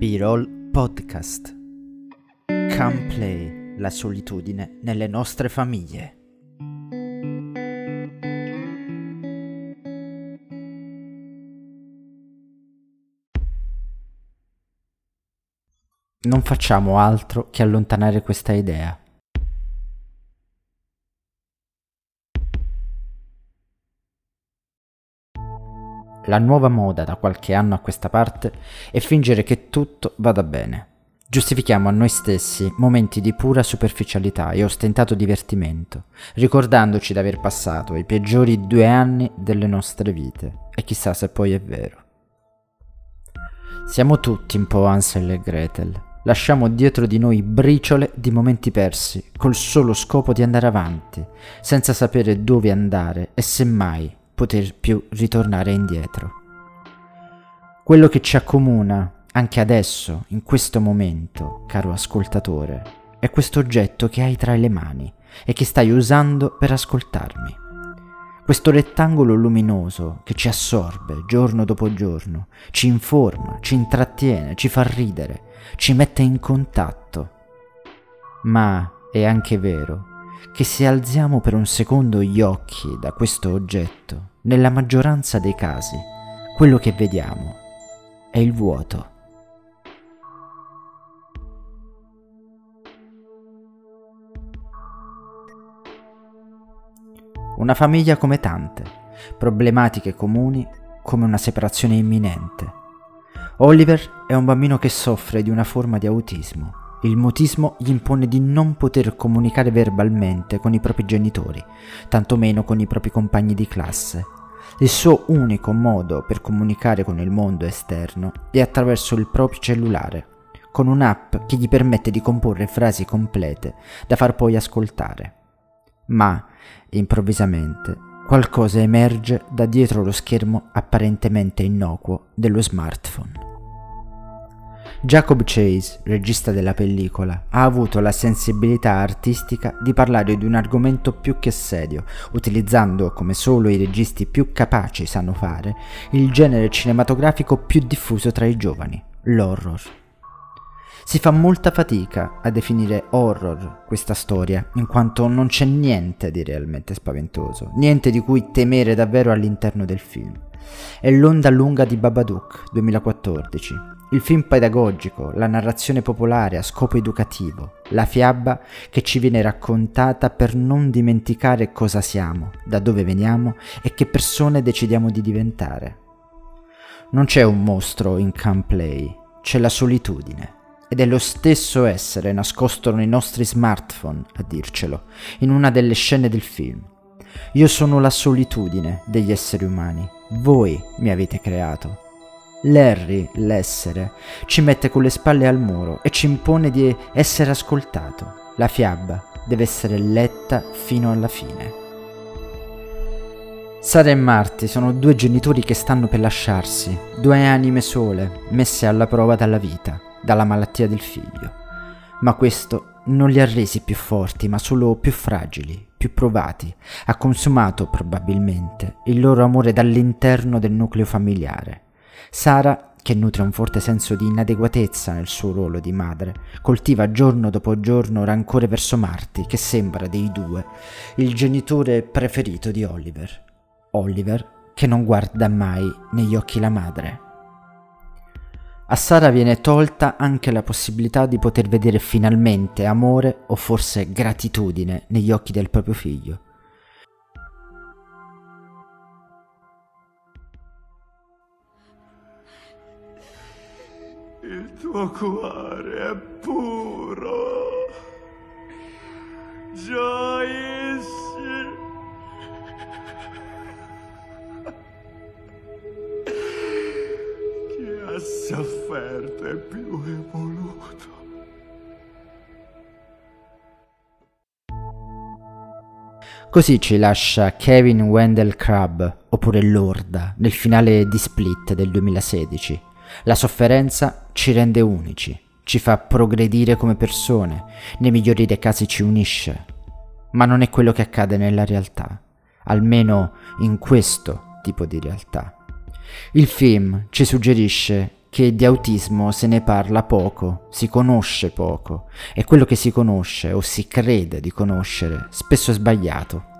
B-Roll Podcast. Come play la solitudine nelle nostre famiglie. Non facciamo altro che allontanare questa idea. La nuova moda da qualche anno a questa parte è fingere che tutto vada bene. Giustifichiamo a noi stessi momenti di pura superficialità e ostentato divertimento, ricordandoci di aver passato i peggiori due anni delle nostre vite. E chissà se poi è vero. Siamo tutti un po' Ansel e Gretel. Lasciamo dietro di noi briciole di momenti persi, col solo scopo di andare avanti, senza sapere dove andare e semmai poter più ritornare indietro. Quello che ci accomuna anche adesso, in questo momento, caro ascoltatore, è questo oggetto che hai tra le mani e che stai usando per ascoltarmi. Questo rettangolo luminoso che ci assorbe giorno dopo giorno, ci informa, ci intrattiene, ci fa ridere, ci mette in contatto. Ma è anche vero che se alziamo per un secondo gli occhi da questo oggetto, nella maggioranza dei casi, quello che vediamo è il vuoto. Una famiglia come tante, problematiche comuni come una separazione imminente. Oliver è un bambino che soffre di una forma di autismo. Il mutismo gli impone di non poter comunicare verbalmente con i propri genitori, tantomeno con i propri compagni di classe. Il suo unico modo per comunicare con il mondo esterno è attraverso il proprio cellulare, con un'app che gli permette di comporre frasi complete da far poi ascoltare. Ma, improvvisamente, qualcosa emerge da dietro lo schermo apparentemente innocuo dello smartphone. Jacob Chase, regista della pellicola, ha avuto la sensibilità artistica di parlare di un argomento più che serio, utilizzando, come solo i registi più capaci sanno fare, il genere cinematografico più diffuso tra i giovani, l'horror. Si fa molta fatica a definire horror questa storia, in quanto non c'è niente di realmente spaventoso, niente di cui temere davvero all'interno del film. È l'onda lunga di Babadook 2014, il film pedagogico, la narrazione popolare a scopo educativo, la fiaba che ci viene raccontata per non dimenticare cosa siamo, da dove veniamo e che persone decidiamo di diventare. Non c'è un mostro in Camplay, c'è la solitudine. Ed è lo stesso essere nascosto nei nostri smartphone a dircelo, in una delle scene del film. Io sono la solitudine degli esseri umani. Voi mi avete creato Larry, l'essere, ci mette con le spalle al muro e ci impone di essere ascoltato. La fiaba deve essere letta fino alla fine. Sara e Marty sono due genitori che stanno per lasciarsi, due anime sole, messe alla prova dalla vita, dalla malattia del figlio. Ma questo non li ha resi più forti, ma solo più fragili, più provati. Ha consumato probabilmente il loro amore dall'interno del nucleo familiare. Sara, che nutre un forte senso di inadeguatezza nel suo ruolo di madre, coltiva giorno dopo giorno rancore verso Marty, che sembra dei due il genitore preferito di Oliver. Oliver che non guarda mai negli occhi la madre. A Sara viene tolta anche la possibilità di poter vedere finalmente amore o forse gratitudine negli occhi del proprio figlio. Il tuo cuore è puro, gioisci. Chi ha sofferto è più evoluto. Così ci lascia Kevin Wendell Crab, oppure Lorda, nel finale di Split del 2016. La sofferenza ci rende unici, ci fa progredire come persone, nei migliori dei casi ci unisce, ma non è quello che accade nella realtà, almeno in questo tipo di realtà. Il film ci suggerisce che di autismo se ne parla poco, si conosce poco e quello che si conosce o si crede di conoscere spesso è sbagliato.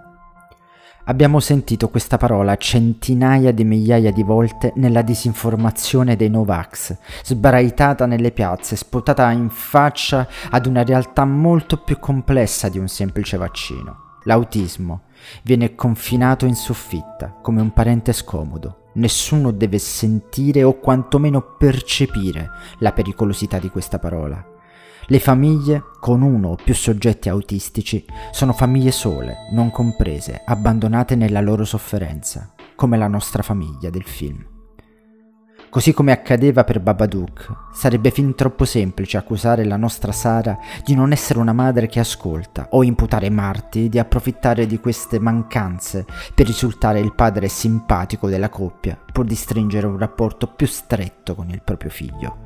Abbiamo sentito questa parola centinaia di migliaia di volte nella disinformazione dei Novax, sbraitata nelle piazze, sputata in faccia ad una realtà molto più complessa di un semplice vaccino. L'autismo viene confinato in soffitta come un parente scomodo. Nessuno deve sentire o quantomeno percepire la pericolosità di questa parola. Le famiglie con uno o più soggetti autistici sono famiglie sole, non comprese, abbandonate nella loro sofferenza, come la nostra famiglia del film. Così come accadeva per Babadook, sarebbe fin troppo semplice accusare la nostra Sara di non essere una madre che ascolta o imputare Marty di approfittare di queste mancanze per risultare il padre simpatico della coppia pur di stringere un rapporto più stretto con il proprio figlio.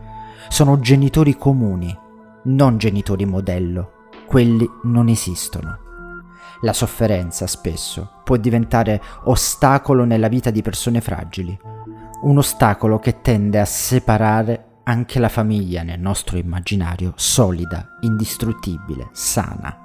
Sono genitori comuni non genitori modello. Quelli non esistono. La sofferenza spesso può diventare ostacolo nella vita di persone fragili, un ostacolo che tende a separare anche la famiglia nel nostro immaginario solida, indistruttibile, sana.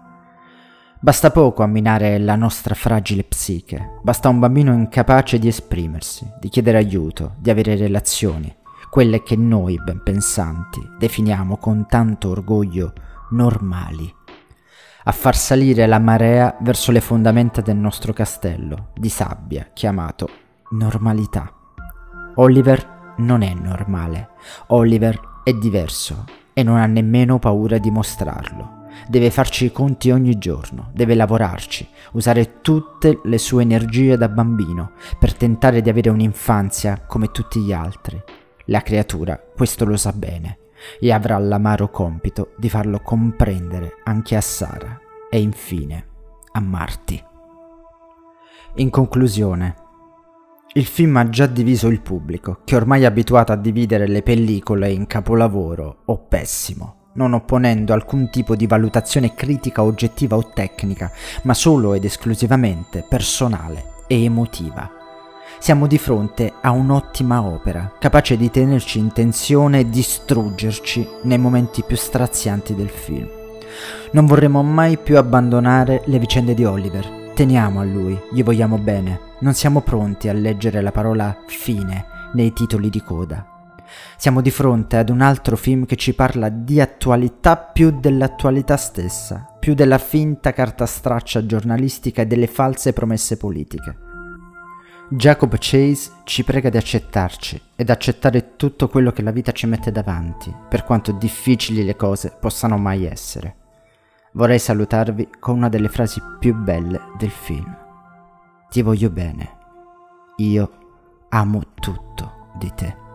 Basta poco a minare la nostra fragile psiche, basta un bambino incapace di esprimersi, di chiedere aiuto, di avere relazioni, quelle che noi ben pensanti definiamo con tanto orgoglio normali, a far salire la marea verso le fondamenta del nostro castello di sabbia chiamato normalità. Oliver non è normale, Oliver è diverso e non ha nemmeno paura di mostrarlo. Deve farci i conti ogni giorno, deve lavorarci, usare tutte le sue energie da bambino per tentare di avere un'infanzia come tutti gli altri, la creatura questo lo sa bene e avrà l'amaro compito di farlo comprendere anche a Sara e infine a Marty. In conclusione, il film ha già diviso il pubblico, che ormai è abituato a dividere le pellicole in capolavoro o pessimo, non opponendo alcun tipo di valutazione critica oggettiva o tecnica, ma solo ed esclusivamente personale e emotiva. Siamo di fronte a un'ottima opera, capace di tenerci in tensione e distruggerci nei momenti più strazianti del film. Non vorremmo mai più abbandonare le vicende di Oliver. Teniamo a lui, gli vogliamo bene. Non siamo pronti a leggere la parola fine nei titoli di coda. Siamo di fronte ad un altro film che ci parla di attualità più dell'attualità stessa, più della finta carta straccia giornalistica e delle false promesse politiche. Jacob Chase ci prega di accettarci ed accettare tutto quello che la vita ci mette davanti, per quanto difficili le cose possano mai essere. Vorrei salutarvi con una delle frasi più belle del film. Ti voglio bene. Io amo tutto di te.